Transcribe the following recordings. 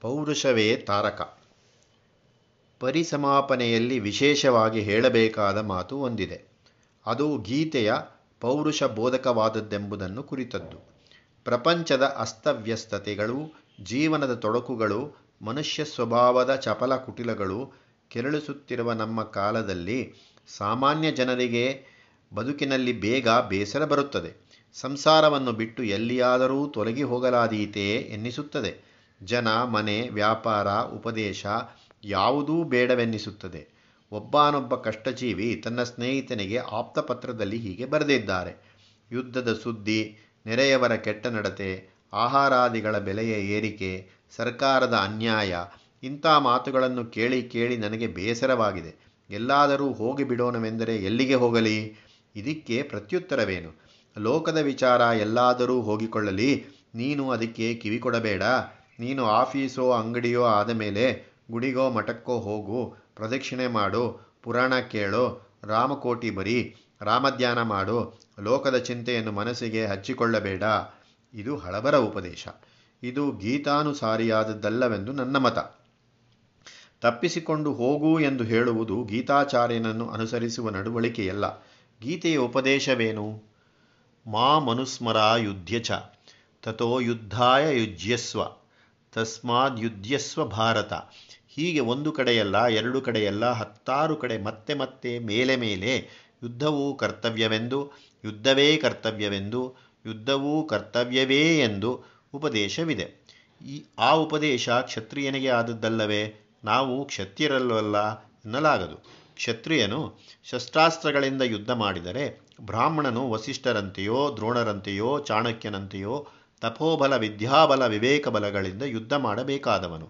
ಪೌರುಷವೇ ತಾರಕ. ಪರಿಸಮಾಪನೆಯಲ್ಲಿ ವಿಶೇಷವಾಗಿ ಹೇಳಬೇಕಾದ ಮಾತು ಒಂದಿದೆ. ಅದು ಗೀತೆಯ ಪೌರುಷ ಬೋಧಕವಾದದ್ದೆಂಬುದನ್ನು ಕುರಿತದ್ದು. ಪ್ರಪಂಚದ ಅಸ್ತವ್ಯಸ್ತತೆಗಳು, ಜೀವನದ ತೊಡಕುಗಳು, ಮನುಷ್ಯ ಸ್ವಭಾವದ ಚಪಲ ಕುಟಿಲಗಳು ಕೆರಳಿಸುತ್ತಿರುವ ನಮ್ಮ ಕಾಲದಲ್ಲಿ ಸಾಮಾನ್ಯ ಜನರಿಗೆ ಬದುಕಿನಲ್ಲಿ ಬೇಗ ಬೇಸರ ಬರುತ್ತದೆ. ಸಂಸಾರವನ್ನು ಬಿಟ್ಟು ಎಲ್ಲಿಯಾದರೂ ತೊಲಗಿ ಹೋಗಲಾದೀತೆ ಎನ್ನಿಸುತ್ತದೆ. ಜನ, ಮನೆ, ವ್ಯಾಪಾರ, ಉಪದೇಶ ಯಾವುದೂ ಬೇಡವೆನ್ನಿಸುತ್ತದೆ. ಒಬ್ಬನೊಬ್ಬ ಕಷ್ಟಜೀವಿ ತನ್ನ ಸ್ನೇಹಿತನಿಗೆ ಆಪ್ತಪತ್ರದಲ್ಲಿ ಹೀಗೆ ಬರೆದಿದ್ದಾರೆ. ಯುದ್ಧದ ಸುದ್ದಿ, ನೆರೆಯವರ ಕೆಟ್ಟ ನಡತೆ, ಆಹಾರಾದಿಗಳ ಬೆಲೆಯ ಏರಿಕೆ, ಸರ್ಕಾರದ ಅನ್ಯಾಯ, ಇಂಥ ಮಾತುಗಳನ್ನು ಕೇಳಿ ಕೇಳಿ ನನಗೆ ಬೇಸರವಾಗಿದೆ. ಎಲ್ಲಾದರೂ ಹೋಗಿ ಬಿಡೋಣವೆಂದರೆ ಎಲ್ಲಿಗೆ ಹೋಗಲಿ? ಇದಕ್ಕೆ ಪ್ರತ್ಯುತ್ತರವೇನು? ಲೋಕದ ವಿಚಾರ ಎಲ್ಲಾದರೂ ಹೋಗಿಕೊಳ್ಳಲಿ? ನೀನು ಅದಕ್ಕೆ ಕಿವಿ ಕೊಡಬೇಡ ನೀನು ಆಫೀಸೋ ಅಂಗಡಿಯೋ ಆದ ಮೇಲೆ ಗುಡಿಗೋ ಮಠಕ್ಕೋ ಹೋಗು, ಪ್ರದಕ್ಷಿಣೆ ಮಾಡು, ಪುರಾಣ ಕೇಳು, ರಾಮಕೋಟಿ ಬರಿ, ರಾಮಧ್ಯಾನ ಮಾಡು, ಲೋಕದ ಚಿಂತೆಯನ್ನು ಮನಸ್ಸಿಗೆ ಹಚ್ಚಿಕೊಳ್ಳಬೇಡ. ಇದು ಹಳಬರ ಉಪದೇಶ. ಇದು ಗೀತಾನುಸಾರಿಯಾದದ್ದಲ್ಲವೆಂದು ನನ್ನ ಮತ. ತಪ್ಪಿಸಿಕೊಂಡು ಹೋಗು ಎಂದು ಹೇಳುವುದು ಗೀತಾಚಾರ್ಯನನ್ನು ಅನುಸರಿಸುವ ನಡವಳಿಕೆಯಲ್ಲ. ಗೀತೆಯ ಉಪದೇಶವೇನು? ಮಾ ಮನುಸ್ಮರ ಯುದ್ಧ ಚ ತಥೋ ಯುದ್ಧಾಯ ಯುಜ್ಯಸ್ವ. ತಸ್ಮಾದ್ ಯುದ್ಧಸ್ವ ಭಾರತ. ಹೀಗೆ ಒಂದು ಕಡೆಯಲ್ಲ, ಎರಡು ಕಡೆಯಲ್ಲ, ಹತ್ತಾರು ಕಡೆ ಮತ್ತೆ ಮತ್ತೆ ಮೇಲೆ ಮೇಲೆ ಯುದ್ಧವು ಕರ್ತವ್ಯವೆಂದು, ಯುದ್ಧವೇ ಕರ್ತವ್ಯವೆಂದು, ಯುದ್ಧವೂ ಕರ್ತವ್ಯವೇ ಎಂದು ಉಪದೇಶವಿದೆ. ಈ, ಆ ಉಪದೇಶ ಕ್ಷತ್ರಿಯನಿಗೆ ಆದದ್ದಲ್ಲವೇ? ನಾವು ಕ್ಷತ್ರಿಯರಲ್ಲವಲ್ಲ ಎನ್ನಲಾಗದು. ಕ್ಷತ್ರಿಯನು ಶಸ್ತ್ರಾಸ್ತ್ರಗಳಿಂದ ಯುದ್ಧ ಮಾಡಿದರೆ ಬ್ರಾಹ್ಮಣನು ವಸಿಷ್ಠರಂತೆಯೋ, ದ್ರೋಣರಂತೆಯೋ, ಚಾಣಕ್ಯನಂತೆಯೋ ತಪೋಬಲ ವಿದ್ಯಾಬಲ ವಿವೇಕ ಬಲಗಳಿಂದ ಯುದ್ಧ ಮಾಡಬೇಕಾದವನು.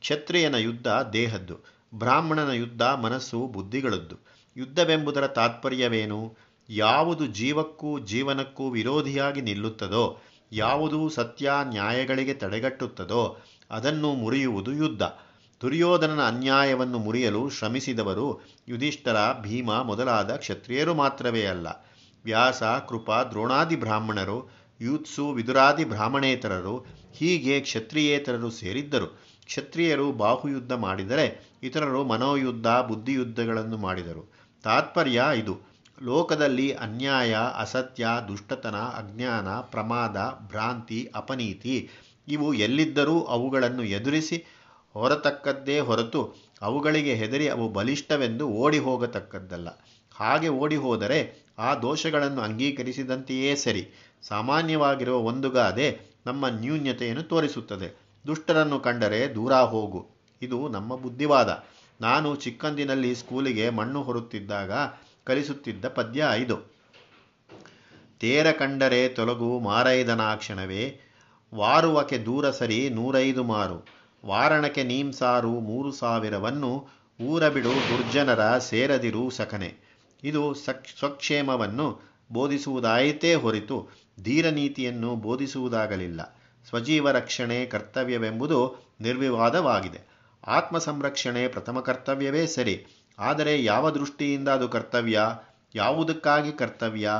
ಕ್ಷತ್ರಿಯನ ಯುದ್ಧ ದೇಹದ್ದು, ಬ್ರಾಹ್ಮಣನ ಯುದ್ಧ ಮನಸ್ಸು ಬುದ್ಧಿಗಳದ್ದು. ಯುದ್ಧವೆಂಬುದರ ತಾತ್ಪರ್ಯವೇನು? ಯಾವುದು ಜೀವಕ್ಕೂ ಜೀವನಕ್ಕೂ ವಿರೋಧಿಯಾಗಿ ನಿಲ್ಲುತ್ತದೋ, ಯಾವುದು ಸತ್ಯ ನ್ಯಾಯಗಳಿಗೆ ತಡೆಗಟ್ಟುತ್ತದೋ, ಅದನ್ನು ಮುರಿಯುವುದು ಯುದ್ಧ. ದುರ್ಯೋಧನನ ಅನ್ಯಾಯವನ್ನು ಮುರಿಯಲು ಶ್ರಮಿಸಿದವರು ಯುಧಿಷ್ಠರ, ಭೀಮ ಮೊದಲಾದ ಕ್ಷತ್ರಿಯರು ಮಾತ್ರವೇ ಅಲ್ಲ. ವ್ಯಾಸ, ಕೃಪಾ, ದ್ರೋಣಾದಿ ಬ್ರಾಹ್ಮಣರು ಯೂತ್ಸು, ವಿದುರಾದಿ ಬ್ರಾಹ್ಮಣೇತರರು, ಹೀಗೆ ಕ್ಷತ್ರಿಯೇತರರು ಸೇರಿದ್ದರು. ಕ್ಷತ್ರಿಯರು ಬಾಹುಯುದ್ಧ ಮಾಡಿದರೆ ಇತರರು ಮನೋಯುದ್ಧ, ಬುದ್ಧಿಯುದ್ಧಗಳನ್ನು ಮಾಡಿದರು. ತಾತ್ಪರ್ಯ ಇದು. ಲೋಕದಲ್ಲಿ ಅನ್ಯಾಯ, ಅಸತ್ಯ, ದುಷ್ಟತನ, ಅಜ್ಞಾನ, ಪ್ರಮಾದ, ಭ್ರಾಂತಿ, ಅಪನೀತಿ ಇವು ಎಲ್ಲಿದ್ದರೂ ಅವುಗಳನ್ನು ಎದುರಿಸಿ ಹೊರತಕ್ಕದ್ದೇ ಹೊರತು ಅವುಗಳಿಗೆ ಹೆದರಿ ಅವು ಬಲಿಷ್ಠವೆಂದು ಓಡಿ ಹೋಗತಕ್ಕದ್ದಲ್ಲ ಹಾಗೆ ಓಡಿ ಹೋದರೆ ಆ ದೋಷಗಳನ್ನು ಅಂಗೀಕರಿಸಿದಂತೆಯೇ ಸರಿ. ಸಾಮಾನ್ಯವಾಗಿರುವ ಒಂದು ಗಾದೆ ನಮ್ಮ ನ್ಯೂನ್ಯತೆಯನ್ನು ತೋರಿಸುತ್ತದೆ. ದುಷ್ಟರನ್ನು ಕಂಡರೆ ದೂರ ಹೋಗು. ಇದು ನಮ್ಮ ಬುದ್ಧಿವಾದ. ನಾನು ಚಿಕ್ಕಂದಿನಲ್ಲಿ ಸ್ಕೂಲಿಗೆ ಮಣ್ಣು ಹೊರುತ್ತಿದ್ದಾಗ ಕಲಿಸುತ್ತಿದ್ದ ಪದ್ಯ ಇದು. ತೇರ ಕಂಡರೆ ತೊಲಗು ಮಾರೈದನಾಕ್ಷಣವೇ ವಾರುವಕೆ ದೂರ ಸರಿ ನೂರೈದು ಮಾರು. ವಾರಣಕ್ಕೆ ನೀಂಸಾರು ಮೂರು ಸಾವಿರವನ್ನು. ಊರಬಿಡು ದುರ್ಜನರ ಸೇರದಿರು ಸಕನೆ ಇದು ಸಕ್, ಸ್ವಕ್ಷೇಮವನ್ನು ಬೋಧಿಸುವುದಾಯಿತೇ ಹೊರತು. ಧೀರನೀತಿಯನ್ನು ಬೋಧಿಸುವುದಾಗಲಿಲ್ಲ. ಸ್ವಜೀವ ರಕ್ಷಣೆ ಕರ್ತವ್ಯವೆಂಬುದು ನಿರ್ವಿವಾದವಾಗಿದೆ. ಆತ್ಮ ಸಂರಕ್ಷಣೆ ಪ್ರಥಮ ಕರ್ತವ್ಯವೇ ಸರಿ. ಆದರೆ ಯಾವ ದೃಷ್ಟಿಯಿಂದ ಅದು ಕರ್ತವ್ಯ? ಯಾವುದಕ್ಕಾಗಿ ಕರ್ತವ್ಯ?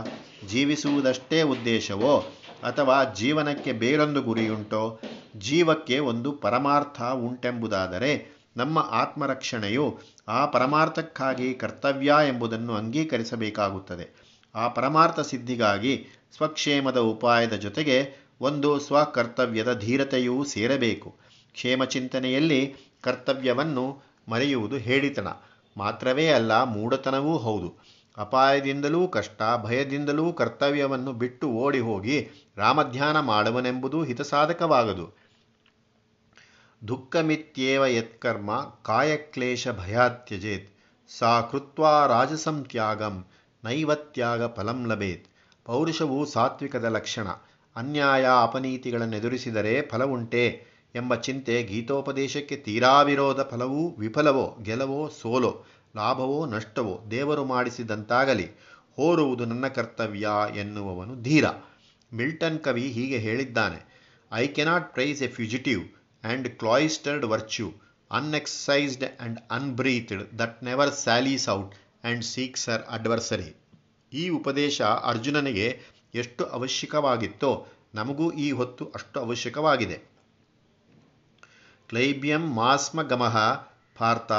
ಜೀವಿಸುವುದಷ್ಟೇ ಉದ್ದೇಶವೋ? ಅಥವಾ ಜೀವನಕ್ಕೆ ಬೇರೊಂದು ಗುರಿಯುಂಟೋ? ಜೀವಕ್ಕೆ ಒಂದು ಪರಮಾರ್ಥ ಉಂಟೆಂಬುದಾದರೆ ನಮ್ಮ ಆತ್ಮರಕ್ಷಣೆಯು ಆ ಪರಮಾರ್ಥಕ್ಕಾಗಿ ಕರ್ತವ್ಯ ಎಂಬುದನ್ನು ಅಂಗೀಕರಿಸಬೇಕಾಗುತ್ತದೆ. ಆ ಪರಮಾರ್ಥ ಸಿದ್ಧಿಗಾಗಿ ಸ್ವಕ್ಷೇಮದ ಉಪಾಯದ ಜೊತೆಗೆ ಒಂದು ಸ್ವಕರ್ತವ್ಯದ ಧೀರತೆಯೂ ಸೇರಬೇಕು. ಕ್ಷೇಮ ಚಿಂತನೆಯಲ್ಲಿ ಕರ್ತವ್ಯವನ್ನು ಮರೆಯುವುದು ಹೇಳಿತನ ಮಾತ್ರವೇ ಅಲ್ಲ, ಮೂಢತನವೂ ಹೌದು. ಅಪಾಯದಿಂದಲೂ ಕಷ್ಟ, ಭಯದಿಂದಲೂ ಕರ್ತವ್ಯವನ್ನು ಬಿಟ್ಟು ಓಡಿ ಹೋಗಿ ರಾಮಧ್ಯಾನ ಮಾಡುವನೆಂಬುದು ಹಿತಸಾಧಕವಾಗದು. ದುಃಖಮಿತ್ಯೇವ ಯತ್ಕರ್ಮ ಕಾಯಕ್ಲೇಶ ಭಯಾತ್ಯಜೇತ್. ಸಾ ಕೃತ್ವಾ ರಾಜಸಂ ತ್ಯಾಗಂ ನೈವತ್ಯಾಗ ಫಲಂ ಲಭೇತ್. ಪೌರುಷವು ಸಾತ್ವಿಕದ ಲಕ್ಷಣ. ಅನ್ಯಾಯ ಅಪನೀತಿಗಳನ್ನು ಎದುರಿಸಿದರೆ ಫಲವುಂಟೆ ಎಂಬ ಚಿಂತೆ ಗೀತೋಪದೇಶಕ್ಕೆ ತೀರಾ ವಿರೋಧ ಫಲವೂ ವಿಫಲವೋ ಗೆಲವೋ ಸೋಲೋ ಲಾಭವೋ ನಷ್ಟವೋ ದೇವರು ಮಾಡಿಸಿದಂತಾಗಲಿ. ಹೋರುವುದು ನನ್ನ ಕರ್ತವ್ಯ ಎನ್ನುವವನು ಧೀರ. ಮಿಲ್ಟನ್ ಕವಿ ಹೀಗೆ ಹೇಳಿದ್ದಾನೆ I cannot praise a fugitive and cloistered virtue unexercised and unbreathed that never sallies out and seeks adversary ಈ ಉಪದೇಶ ಅರ್ಜುನನಿಗೆ ಎಷ್ಟು ಅವಶ್ಯಕವಾಗಿತ್ತೋ ನಮಗೂ ಈ ಹೊತ್ತು ಅಷ್ಟು ಅವಶ್ಯಕವಾಗಿದೆ. ಕ್ಲೈಬ್ಯಂ ಮಾಸ್ಮಗಮಃ ಪಾರ್ಥ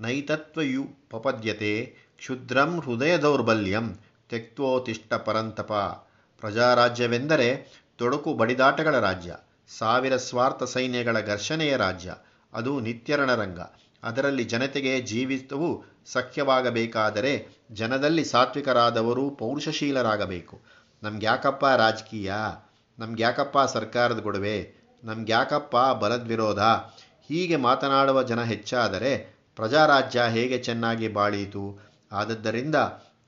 ನೈತತ್ವಯು ಪಪದ್ಯತೆ ಕ್ಷುದ್ರಂ ಹೃದಯ ದೌರ್ಬಲ್ಯಂ ತ್ಯಕ್ತೋತಿಷ್ಠ ಪರಂತಪ. ಪ್ರಜಾರಾಜ್ಯವೆಂದರೆ ತೊಡಕು ಬಡಿದಾಟಗಳ ರಾಜ್ಯ, ಸಾವಿರ ಸ್ವಾರ್ಥ ಸೈನ್ಯಗಳ ಘರ್ಷಣೆಯ ರಾಜ್ಯ, ಅದು ನಿತ್ಯರಣರಂಗ. ಅದರಲ್ಲಿ ಜನತೆಗೆ ಜೀವಿತವು ಸಖ್ಯವಾಗಬೇಕಾದರೆ ಜನದಲ್ಲಿ ಸಾತ್ವಿಕರಾದವರು ಪೌರುಷಶೀಲರಾಗಬೇಕು. ನಮ್ಗ್ಯಾಕಪ್ಪ ರಾಜಕೀಯ? ನಮ್ಗ್ಯಾಕಪ್ಪ ಸರ್ಕಾರದ ಗೊಡವೆ? ನಮ್ಗ್ಯಾಕಪ್ಪ ಬಲದ್ವಿರೋಧ? ಹೀಗೆ ಮಾತನಾಡುವ ಜನ ಹೆಚ್ಚಾದರೆ ಪ್ರಜಾರಾಜ್ಯ ಹೇಗೆ ಚೆನ್ನಾಗಿ ಬಾಳೀತು? ಆದದ್ದರಿಂದ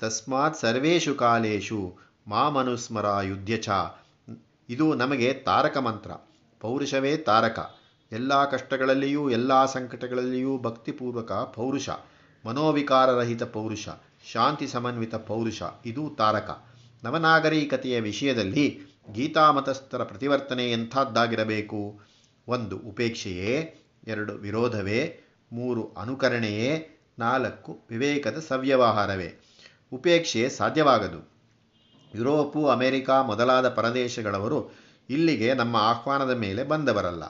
ತಸ್ಮಾತ್ ಸರ್ವೇಷು ಕಾಲೇಶು ಮಾಮನುಸ್ಮರ ಯುದ್ಧ ಚ ಇದು ನಮಗೆ ತಾರಕ ಮಂತ್ರ. ಪೌರುಷವೇ ತಾರಕ. ಎಲ್ಲ ಕಷ್ಟಗಳಲ್ಲಿಯೂ, ಎಲ್ಲ ಸಂಕಟಗಳಲ್ಲಿಯೂ ಭಕ್ತಿಪೂರ್ವಕ ಪೌರುಷ, ಮನೋವಿಕಾರರಹಿತ ಪೌರುಷ, ಶಾಂತಿ ಸಮನ್ವಿತ ಪೌರುಷ, ಇದು ತಾರಕ. ನವನಾಗರಿಕತೆಯ ವಿಷಯದಲ್ಲಿ ಗೀತಾಮತಸ್ಥರ ಪ್ರತಿವರ್ತನೆ ಎಂಥದ್ದಾಗಿರಬೇಕು? ಒಂದು, ಉಪೇಕ್ಷೆಯೇ. ಎರಡು, ವಿರೋಧವೇ. ಮೂರು, ಅನುಕರಣೆಯೇ. ನಾಲ್ಕು, ವಿವೇಕದ ಸವ್ಯವಹಾರವೇ. ಉಪೇಕ್ಷೆ ಸಾಧ್ಯವಾಗದು. ಯುರೋಪು, ಅಮೆರಿಕ ಮೊದಲಾದ ಪರದೇಶಗಳವರು ಇಲ್ಲಿಗೆ ನಮ್ಮ ಆಹ್ವಾನದ ಮೇಲೆ ಬಂದವರಲ್ಲ.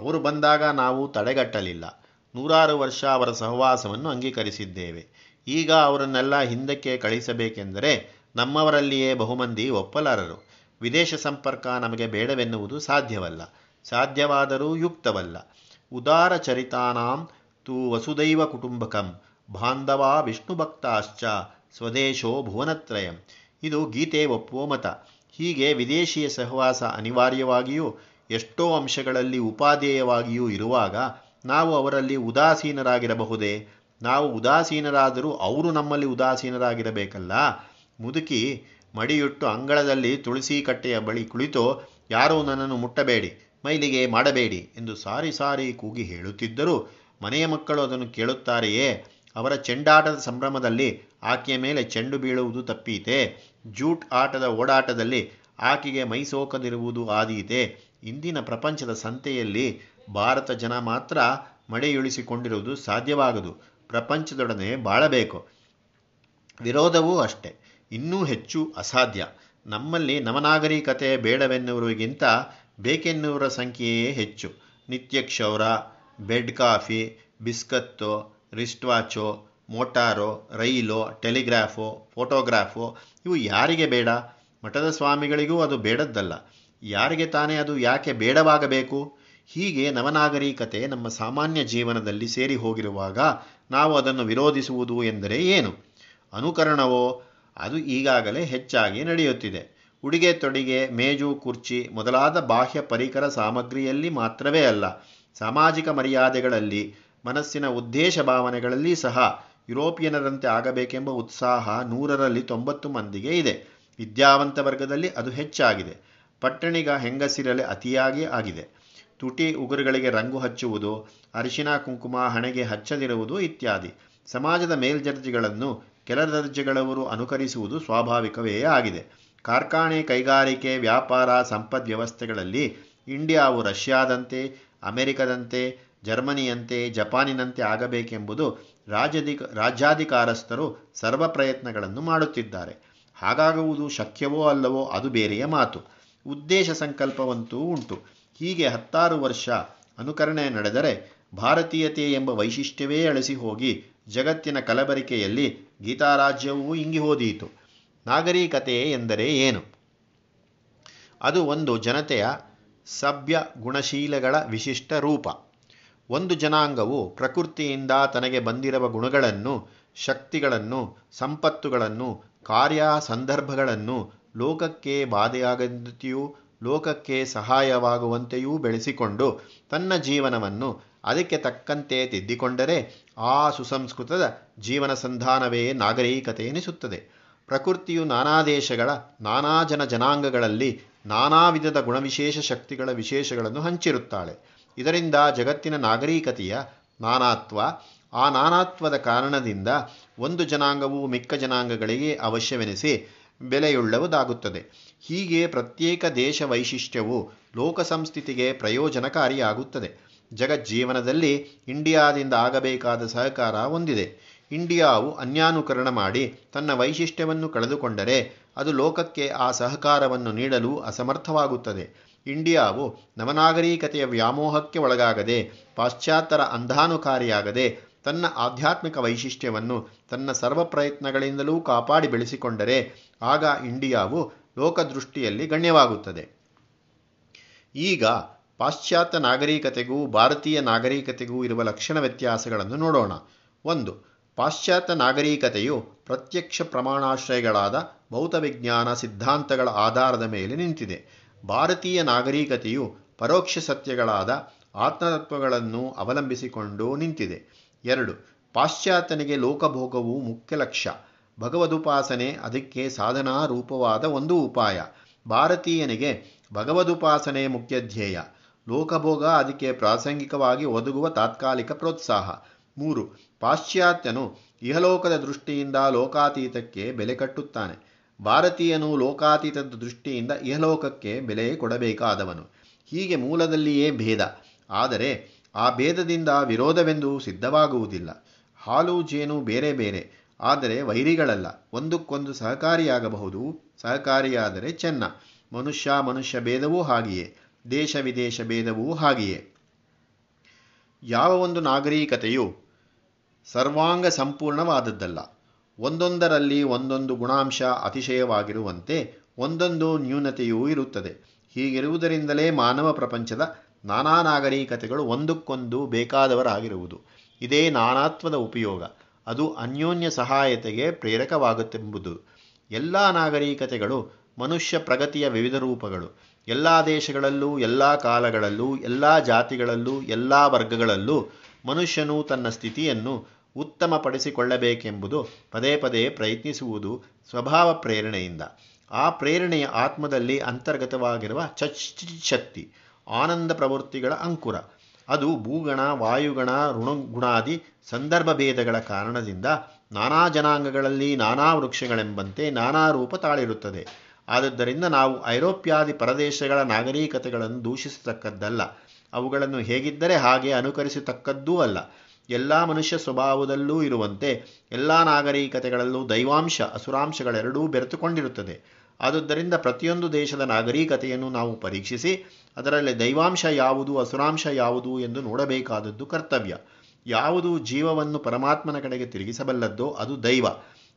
ಅವರು ಬಂದಾಗ ನಾವು ತಡೆಗಟ್ಟಲಿಲ್ಲ. ನೂರಾರು ವರ್ಷ ಅವರ ಸಹವಾಸವನ್ನು ಅಂಗೀಕರಿಸಿದ್ದೇವೆ. ಈಗ ಅವರನ್ನೆಲ್ಲ ಹಿಂದಕ್ಕೆ ಕಳಿಸಬೇಕೆಂದರೆ ನಮ್ಮವರಲ್ಲಿಯೇ ಬಹುಮಂದಿ ಒಪ್ಪಲಾರರು. ವಿದೇಶ ಸಂಪರ್ಕ ನಮಗೆ ಬೇಡವೆನ್ನುವುದು ಸಾಧ್ಯವಲ್ಲ. ಸಾಧ್ಯವಾದರೂ ಯುಕ್ತವಲ್ಲ. ಉದಾರ ಚರಿತಾನಾಂ ತು ವಸುದೈವ ಕುಟುಂಬಕಂ ಬಾಂಧವಾ ವಿಷ್ಣು ಭಕ್ತಾಶ್ಚ ಸ್ವದೇಶೋ ಭುವನತ್ರಯಂ. ಇದು ಗೀತೆ ಒಪ್ಪುವ ಮತ. ಹೀಗೆ ವಿದೇಶಿಯ ಸಹವಾಸ ಅನಿವಾರ್ಯವಾಗಿಯೂ ಎಷ್ಟೋ ಅಂಶಗಳಲ್ಲಿ ಉಪಾಧೇಯವಾಗಿಯೂ ಇರುವಾಗ ನಾವು ಅವರಲ್ಲಿ ಉದಾಸೀನರಾಗಿರಬಹುದೇ? ನಾವು ಉದಾಸೀನರಾದರೂ ಅವರು ನಮ್ಮಲ್ಲಿ ಉದಾಸೀನರಾಗಿರಬೇಕಲ್ಲ? ಮುದುಕಿ ಮಡಿಯುಟ್ಟು ಅಂಗಳದಲ್ಲಿ ತುಳಸಿ ಕಟ್ಟೆಯ ಬಳಿ ಕುಳಿತು, ಯಾರೂ ನನ್ನನ್ನು ಮುಟ್ಟಬೇಡಿ, ಮೈಲಿಗೆ ಮಾಡಬೇಡಿ ಎಂದು ಸಾರಿ ಸಾರಿ ಕೂಗಿ ಹೇಳುತ್ತಿದ್ದರೂ. ಮನೆಯ ಮಕ್ಕಳು ಅದನ್ನು ಕೇಳುತ್ತಾರೆಯೇ? ಅವರ ಚೆಂಡಾಟದ ಸಂಭ್ರಮದಲ್ಲಿ ಆಕೆಯ ಮೇಲೆ ಚೆಂಡು ಬೀಳುವುದು ತಪ್ಪೀತೆ? ಜೂಟ್ ಆಟದ ಓಡಾಟದಲ್ಲಿ ಆಕೆಗೆ ಮೈಸೋಕದಿರುವುದು ಆದೀತೆ? ಇಂದಿನ ಪ್ರಪಂಚದ ಸಂತೆಯಲ್ಲಿ ಭಾರತ ಜನ ಮಾತ್ರ ಮಡೆಯುಳಿಸಿಕೊಂಡಿರುವುದು ಸಾಧ್ಯವಾಗದು. ಪ್ರಪಂಚದೊಡನೆ ಬಾಳಬೇಕು. ವಿರೋಧವೂ ಅಷ್ಟೆ. ಇನ್ನೂ ಹೆಚ್ಚು ಅಸಾಧ್ಯ. ನಮ್ಮಲ್ಲಿ ನವನಾಗರಿಕತೆ ಬೇಡವೆನ್ನುವರಿಗಿಂತ ಬೇಕೆನ್ನುವರ ಸಂಖ್ಯೆಯೇ ಹೆಚ್ಚು. ನಿತ್ಯ ಕ್ಷೌರ, ಬೆಡ್ ಕಾಫಿ, ಬಿಸ್ಕತ್ತು ರಿಸ್ಟ್ ವಾಚೋ ಮೋಟಾರೋ, ರೈಲೋ, ಟೆಲಿಗ್ರಾಫೋ, ಫೋಟೋಗ್ರಾಫೋ, ಇವು ಯಾರಿಗೆ ಬೇಡ? ಮಠದ ಸ್ವಾಮಿಗಳಿಗೂ ಅದು ಬೇಡದ್ದಲ್ಲ. ಯಾರಿಗೆ ತಾನೇ ಅದು ಯಾಕೆ ಬೇಡವಾಗಬೇಕು? ಹೀಗೆ ನವನಾಗರಿಕತೆ ನಮ್ಮ ಸಾಮಾನ್ಯ ಜೀವನದಲ್ಲಿ ಸೇರಿ ಹೋಗಿರುವಾಗ ನಾವು ಅದನ್ನು ವಿರೋಧಿಸುವುದು ಎಂದರೆ ಏನು? ಅನುಕರಣವೋ? ಅದು ಈಗಾಗಲೇ ಹೆಚ್ಚಾಗಿ ನಡೆಯುತ್ತಿದೆ. ಉಡುಗೆ ತೊಡಿಗೆ, ಮೇಜು, ಕುರ್ಚಿ ಮೊದಲಾದ ಬಾಹ್ಯ ಪರಿಕರ ಸಾಮಗ್ರಿಯಲ್ಲಿ ಮಾತ್ರವೇ ಅಲ್ಲ, ಸಾಮಾಜಿಕ ಮರ್ಯಾದೆಗಳಲ್ಲಿ, ಮನಸ್ಸಿನ ಉದ್ದೇಶ ಭಾವನೆಗಳಲ್ಲಿ ಸಹ ಯುರೋಪಿಯನರಂತೆ ಆಗಬೇಕೆಂಬ ಉತ್ಸಾಹ ನೂರರಲ್ಲಿ ತೊಂಬತ್ತು ಮಂದಿಗೆ ಇದೆ. ವಿದ್ಯಾವಂತ ವರ್ಗದಲ್ಲಿ ಅದು ಹೆಚ್ಚಾಗಿದೆ. ಪಟ್ಟಣಿಗ ಹೆಂಗಸಿರಲೆ ಅತಿಯಾಗಿ ಆಗಿದೆ. ತುಟಿ ಉಗುರುಗಳಿಗೆ ರಂಗು ಹಚ್ಚುವುದು ಅರಿಶಿನ ಕುಂಕುಮ, ಹಣೆಗೆ ಹಚ್ಚದಿರುವುದು ಇತ್ಯಾದಿ. ಸಮಾಜದ ಮೇಲ್ದರ್ಜೆಗಳನ್ನು ಕೆಳದರ್ಜೆಗಳವರು ಅನುಕರಿಸುವುದು ಸ್ವಾಭಾವಿಕವೇ ಆಗಿದೆ. ಕಾರ್ಖಾನೆ ಕೈಗಾರಿಕೆ, ವ್ಯಾಪಾರ, ಸಂಪದ್ ವ್ಯವಸ್ಥೆಗಳಲ್ಲಿ ಇಂಡಿಯಾವು ರಷ್ಯಾದಂತೆ, ಅಮೆರಿಕದಂತೆ, ಜರ್ಮನಿಯಂತೆ, ಜಪಾನಿನಂತೆ ಆಗಬೇಕೆಂಬುದು ರಾಜ್ಯಧಿಕ ರಾಜ್ಯಾಧಿಕಾರಸ್ಥರು ಸರ್ವ ಪ್ರಯತ್ನಗಳನ್ನು ಮಾಡುತ್ತಿದ್ದಾರೆ. ಹಾಗಾಗುವುದು ಶಕ್ಯವೋ ಅಲ್ಲವೋ ಅದು ಬೇರೆಯ ಮಾತು. ಉದ್ದೇಶ ಸಂಕಲ್ಪವಂತೂ ಉಂಟು. ಹೀಗೆ ಹತ್ತಾರು ವರ್ಷ ಅನುಕರಣೆ ನಡೆದರೆ ಭಾರತೀಯತೆ ಎಂಬ ವೈಶಿಷ್ಟ್ಯವೇ ಅಳಿಸಿ ಹೋಗಿ ಜಗತ್ತಿನ ಕಲಬರಿಕೆಯಲ್ಲಿ ಗೀತಾರಾಜ್ಯವೂ ಇಂಗಿ ಹೋದೀತು. ನಾಗರಿಕತೆ ಎಂದರೆ ಏನು? ಅದು ಒಂದು ಜನತೆಯ ಸಭ್ಯ ಗುಣಶೀಲಗಳ ವಿಶಿಷ್ಟ ರೂಪ. ಒಂದು ಜನಾಂಗವು ಪ್ರಕೃತಿಯಿಂದ ತನಗೆ ಬಂದಿರುವ ಗುಣಗಳನ್ನು, ಶಕ್ತಿಗಳನ್ನು, ಸಂಪತ್ತುಗಳನ್ನು ಕಾರ್ಯ ಸಂದರ್ಭಗಳನ್ನು ಲೋಕಕ್ಕೆ ಬಾಧೆಯಾಗದಂತೆಯೂ ಲೋಕಕ್ಕೆ ಸಹಾಯವಾಗುವಂತೆಯೂ ಬೆಳೆಸಿಕೊಂಡು ತನ್ನ ಜೀವನವನ್ನು ಅದಕ್ಕೆ ತಕ್ಕಂತೆ ತಿದ್ದಿಕೊಂಡರೆ ಆ ಸುಸಂಸ್ಕೃತದ ಜೀವನ ಸಂಧಾನವೇ ನಾಗರಿಕತೆ ಎನಿಸುತ್ತದೆ. ಪ್ರಕೃತಿಯು ನಾನಾ ದೇಶಗಳ, ನಾನಾ ಜನ ಜನಾಂಗಗಳಲ್ಲಿ ನಾನಾ ವಿಧದ ಗುಣವಿಶೇಷ ಶಕ್ತಿಗಳ ವಿಶೇಷಗಳನ್ನು ಹಂಚಿರುತ್ತಾಳೆ. ಇದರಿಂದ ಜಗತ್ತಿನ ನಾಗರಿಕತೆಯ ನಾನಾತ್ವ, ಆ ನಾನಾತ್ವದ ಕಾರಣದಿಂದ ಒಂದು ಜನಾಂಗವು ಮಿಕ್ಕ ಜನಾಂಗಗಳಿಗೆ ಅವಶ್ಯವೆನಿಸಿ ಬೆಲೆಯುಳ್ಳವುದಾಗುತ್ತದೆ. ಹೀಗೆ ಪ್ರತ್ಯೇಕ ದೇಶ ವೈಶಿಷ್ಟ್ಯವು ಲೋಕ ಸಂಸ್ಥಿತಿಗೆ ಪ್ರಯೋಜನಕಾರಿಯಾಗುತ್ತದೆ. ಜಗಜ್ಜೀವನದಲ್ಲಿ ಇಂಡಿಯಾದಿಂದ ಆಗಬೇಕಾದ ಸಹಕಾರ ಹೊಂದಿದೆ. ಇಂಡಿಯಾವು ಅನ್ಯಾನುಕರಣ ಮಾಡಿ ತನ್ನ ವೈಶಿಷ್ಟ್ಯವನ್ನು ಕಳೆದುಕೊಂಡರೆ ಅದು ಲೋಕಕ್ಕೆ ಆ ಸಹಕಾರವನ್ನು ನೀಡಲು ಅಸಮರ್ಥವಾಗುತ್ತದೆ. ಇಂಡಿಯಾವು ನವನಾಗರಿಕತೆಯ ವ್ಯಾಮೋಹಕ್ಕೆ ಒಳಗಾಗದೆ ಪಾಶ್ಚಾತ್ಯರ ಅಂಧಾನುಕಾರಿಯಾಗದೆ ತನ್ನ ಆಧ್ಯಾತ್ಮಿಕ ವೈಶಿಷ್ಟ್ಯವನ್ನು ತನ್ನ ಸರ್ವ ಪ್ರಯತ್ನಗಳಿಂದಲೂ ಕಾಪಾಡಿ ಬೆಳೆಸಿಕೊಂಡರೆ ಆಗ ಇಂಡಿಯಾವು ಲೋಕದೃಷ್ಟಿಯಲ್ಲಿ ಗಣ್ಯವಾಗುತ್ತದೆ. ಈಗ ಪಾಶ್ಚಾತ್ಯ ನಾಗರಿಕತೆಗೂ ಭಾರತೀಯ ನಾಗರಿಕತೆಗೂ ಇರುವ ಲಕ್ಷಣ ವ್ಯತ್ಯಾಸಗಳನ್ನು ನೋಡೋಣ. ಒಂದು, ಪಾಶ್ಚಾತ್ಯ ನಾಗರಿಕತೆಯು ಪ್ರತ್ಯಕ್ಷ ಪ್ರಮಾಣಾಶ್ರಯಗಳಾದ ಭೌತವಿಜ್ಞಾನ ಸಿದ್ಧಾಂತಗಳ ಆಧಾರದ ಮೇಲೆ ನಿಂತಿದೆ. ಭಾರತೀಯ ನಾಗರಿಕತೆಯು ಪರೋಕ್ಷ ಸತ್ಯಗಳಾದ ಆತ್ಮತತ್ವಗಳನ್ನು ಅವಲಂಬಿಸಿಕೊಂಡು ನಿಂತಿದೆ. ಎರಡು. ಪಾಶ್ಚಾತ್ಯನಿಗೆ ಲೋಕಭೋಗವು ಮುಖ್ಯ ಲಕ್ಷ್ಯ. ಭಗವದುಪಾಸನೆ ಅದಕ್ಕೆ ಸಾಧನಾ ರೂಪವಾದ ಒಂದು ಉಪಾಯ. ಭಾರತೀಯನಿಗೆ ಭಗವದುಪಾಸನೆ ಮುಖ್ಯ ಧ್ಯೇಯ. ಲೋಕಭೋಗ ಅದಕ್ಕೆ ಪ್ರಾಸಂಗಿಕವಾಗಿ ಒದಗುವ ತಾತ್ಕಾಲಿಕ ಪ್ರೋತ್ಸಾಹ. ಮೂರು. ಪಾಶ್ಚಾತ್ಯನು ಇಹಲೋಕದ ದೃಷ್ಟಿಯಿಂದ ಲೋಕಾತೀತಕ್ಕೆ ಬೆಲೆ ಕಟ್ಟುತ್ತಾನೆ. ಭಾರತೀಯನು ಲೋಕಾತೀತದ ದೃಷ್ಟಿಯಿಂದ ಇಹಲೋಕಕ್ಕೆ ಬೆಲೆ ಕೊಡಬೇಕಾದವನು. ಹೀಗೆ ಮೂಲದಲ್ಲಿಯೇ ಭೇದ. ಆದರೆ ಆ ಭೇದದಿಂದ ವಿರೋಧವೆಂದು ಸಿದ್ಧವಾಗುವುದಿಲ್ಲ. ಹಾಲು, ಜೇನು ಬೇರೆ ಬೇರೆ, ಆದರೆ ವೈರಿಗಳಲ್ಲ. ಒಂದಕ್ಕೊಂದು ಸಹಕಾರಿಯಾಗಬಹುದು. ಸಹಕಾರಿಯಾದರೆ ಚೆನ್ನ. ಮನುಷ್ಯ ಮನುಷ್ಯ ಭೇದವೂ ಹಾಗೆಯೇ. ದೇಶ, ವಿದೇಶ ಭೇದವೂ ಹಾಗೆಯೇ. ಯಾವ ಒಂದು ನಾಗರಿಕತೆಯು ಸರ್ವಾಂಗ ಸಂಪೂರ್ಣವಾದದ್ದಲ್ಲ. ಒಂದೊಂದರಲ್ಲಿ ಒಂದೊಂದು ಗುಣಾಂಶ ಅತಿಶಯವಾಗಿರುವಂತೆ ಒಂದೊಂದು ನ್ಯೂನತೆಯೂ ಇರುತ್ತದೆ. ಹೀಗಿರುವುದರಿಂದಲೇ ಮಾನವ ಪ್ರಪಂಚದ ನಾನಾ ನಾಗರಿಕತೆಗಳು ಒಂದಕ್ಕೊಂದು ಬೇಕಾದವರಾಗಿರುವುದು. ಇದೇ ನಾನಾತ್ವದ ಉಪಯೋಗ. ಅದು ಅನ್ಯೋನ್ಯ ಸಹಾಯತೆಗೆ ಪ್ರೇರಕವಾಗುತ್ತೆಂಬುದು. ಎಲ್ಲ ನಾಗರಿಕತೆಗಳು ಮನುಷ್ಯ ಪ್ರಗತಿಯ ವಿವಿಧ ರೂಪಗಳು. ಎಲ್ಲ ದೇಶಗಳಲ್ಲೂ, ಎಲ್ಲ ಕಾಲಗಳಲ್ಲೂ, ಎಲ್ಲ ಜಾತಿಗಳಲ್ಲೂ, ಎಲ್ಲ ವರ್ಗಗಳಲ್ಲೂ ಮನುಷ್ಯನು ತನ್ನ ಸ್ಥಿತಿಯನ್ನು ಉತ್ತಮಪಡಿಸಿಕೊಳ್ಳಬೇಕೆಂಬುದು ಪದೇ ಪದೇ ಪ್ರಯತ್ನಿಸುವುದು ಸ್ವಭಾವ ಪ್ರೇರಣೆಯಿಂದ. ಆ ಪ್ರೇರಣೆಯ ಆತ್ಮದಲ್ಲಿ ಅಂತರ್ಗತವಾಗಿರುವ ಶಕ್ತಿ. ಆನಂದ ಪ್ರವೃತ್ತಿಗಳ ಅಂಕುರ. ಅದು ಭೂಗಣ, ವಾಯುಗಣ, ಋಣಗುಣಾದಿ ಸಂದರ್ಭ ಭೇದಗಳ ಕಾರಣದಿಂದ ನಾನಾ ಜನಾಂಗಗಳಲ್ಲಿ ನಾನಾ ವೃಕ್ಷಗಳೆಂಬಂತೆ ನಾನಾ ರೂಪ ತಾಳಿರುತ್ತದೆ. ಆದ್ದರಿಂದ ನಾವು ಐರೋಪ್ಯಾದಿ ಪರದೇಶಗಳ ನಾಗರಿಕತೆಗಳನ್ನು ದೂಷಿಸತಕ್ಕದ್ದಲ್ಲ. ಅವುಗಳನ್ನು ಹೇಗಿದ್ದರೆ ಹಾಗೆ ಅನುಕರಿಸತಕ್ಕದ್ದೂ ಅಲ್ಲ. ಎಲ್ಲ ಮನುಷ್ಯ ಸ್ವಭಾವದಲ್ಲೂ ಇರುವಂತೆ ಎಲ್ಲ ನಾಗರಿಕತೆಗಳಲ್ಲೂ ದೈವಾಂಶ, ಅಸುರಾಂಶಗಳೆರಡೂ ಬೆರೆತುಕೊಂಡಿರುತ್ತದೆ. ಆದುದರಿಂದ ಪ್ರತಿಯೊಂದು ದೇಶದ ನಾಗರಿಕತೆಯನ್ನು ನಾವು ಪರೀಕ್ಷಿಸಿ, ಅದರಲ್ಲಿ ದೈವಾಂಶ ಯಾವುದು, ಅಸುರಾಂಶ ಯಾವುದು ಎಂದು ನೋಡಬೇಕಾದದ್ದು ಕರ್ತವ್ಯ. ಯಾವುದು ಜೀವವನ್ನು ಪರಮಾತ್ಮನ ಕಡೆಗೆ ತಿರುಗಿಸಬಲ್ಲದ್ದೋ ಅದು ದೈವ.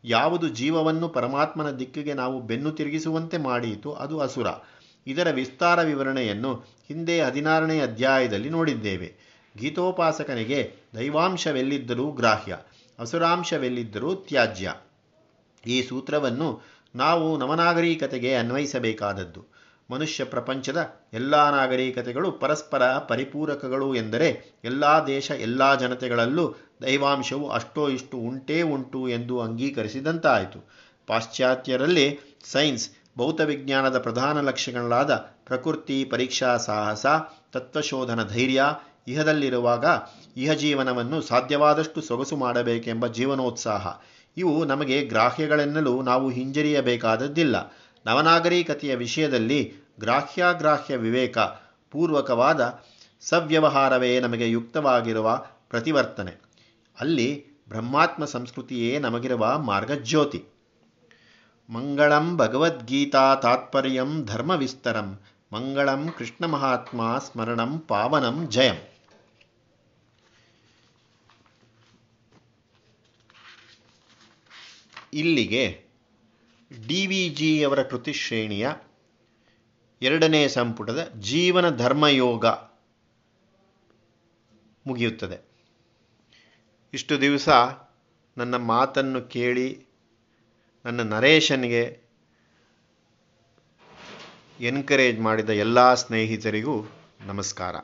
ಯಾವುದು ಜೀವವನ್ನು ಪರಮಾತ್ಮನ ದಿಕ್ಕಿಗೆ ನಾವು ಬೆನ್ನು ತಿರುಗಿಸುವಂತೆ ಮಾಡಿಯಿತು ಅದು ಅಸುರ. ಇದರ ವಿಸ್ತಾರ ವಿವರಣೆಯನ್ನು ಹಿಂದೆ ಹದಿನಾರನೇ ಅಧ್ಯಾಯದಲ್ಲಿ ನೋಡಿದ್ದೇವೆ. ಗೀತೋಪಾಸಕನಿಗೆ ದೈವಾಂಶವೆಲ್ಲಿದ್ದರೂ ಗ್ರಾಹ್ಯ, ಅಸುರಾಂಶವೆಲ್ಲಿದ್ದರೂ ತ್ಯಾಜ್ಯ. ಈ ಸೂತ್ರವನ್ನು ನಾವು ನವನಾಗರಿಕತೆಗೆ ಅನ್ವಯಿಸಬೇಕಾದದ್ದು. ಮನುಷ್ಯ ಪ್ರಪಂಚದ ಎಲ್ಲ ನಾಗರಿಕತೆಗಳು ಪರಸ್ಪರ ಪರಿಪೂರಕಗಳು ಎಂದರೆ ಎಲ್ಲ ದೇಶ, ಎಲ್ಲ ಜನತೆಗಳಲ್ಲೂ ದೈವಾಂಶವು ಅಷ್ಟೋ ಇಷ್ಟು ಉಂಟೇ ಉಂಟು ಎಂದು ಅಂಗೀಕರಿಸಿದಂತಾಯಿತು. ಪಾಶ್ಚಾತ್ಯರಲ್ಲಿ ಸೈನ್ಸ್, ಭೌತವಿಜ್ಞಾನದ ಪ್ರಧಾನ ಲಕ್ಷ್ಯಗಳಾದ ಪ್ರಕೃತಿ, ಪರೀಕ್ಷಾ ಸಾಹಸ, ತತ್ವಶೋಧನ ಧೈರ್ಯ ಇಹದಲ್ಲಿರುವಾಗ ಇಹ ಜೀವನವನ್ನು ಸಾಧ್ಯವಾದಷ್ಟು ಸೊಗಸು ಮಾಡಬೇಕೆಂಬ ಜೀವನೋತ್ಸಾಹ ಇವು ನಮಗೆ ಗ್ರಾಹ್ಯಗಳೆನ್ನಲು ನಾವು ಹಿಂಜರಿಯಬೇಕಾದದ್ದಿಲ್ಲ. ನವನಾಗರಿಕತೆಯ ವಿಷಯದಲ್ಲಿ ಗ್ರಾಹ್ಯಾಗ್ರಾಹ್ಯ ವಿವೇಕ ಪೂರ್ವಕವಾದ ಸವ್ಯವಹಾರವೇ ನಮಗೆ ಯುಕ್ತವಾಗಿರುವ ಪ್ರತಿವರ್ತನೆ. ಅಲ್ಲಿ ಬ್ರಹ್ಮಾತ್ಮ ಸಂಸ್ಕೃತಿಯೇ ನಮಗಿರುವ ಮಾರ್ಗಜ್ಯೋತಿ. ಮಂಗಳಂ ಭಗವದ್ಗೀತಾ ತಾತ್ಪರ್ಯಂ ಧರ್ಮವಿಸ್ತರಂ, ಮಂಗಳಂ ಕೃಷ್ಣ ಮಹಾತ್ಮ ಸ್ಮರಣಂ ಪಾವನಂ ಜಯಂ. ಇಲ್ಲಿಗೆ ಡಿ ವಿ ಜಿಯವರ ಕೃತಿಶ್ರೇಣಿಯ ಎರಡನೇ ಸಂಪುಟದ ಜೀವನ ಧರ್ಮಯೋಗ ಮುಗಿಯುತ್ತದೆ. ಇಷ್ಟು ದಿವಸ ನನ್ನ ಮಾತನ್ನು ಕೇಳಿ ನನ್ನ ನರೇಶನ್ಗೆ ಎನ್ಕರೇಜ್ ಮಾಡಿದ ಎಲ್ಲ ಸ್ನೇಹಿತರಿಗೂ ನಮಸ್ಕಾರ.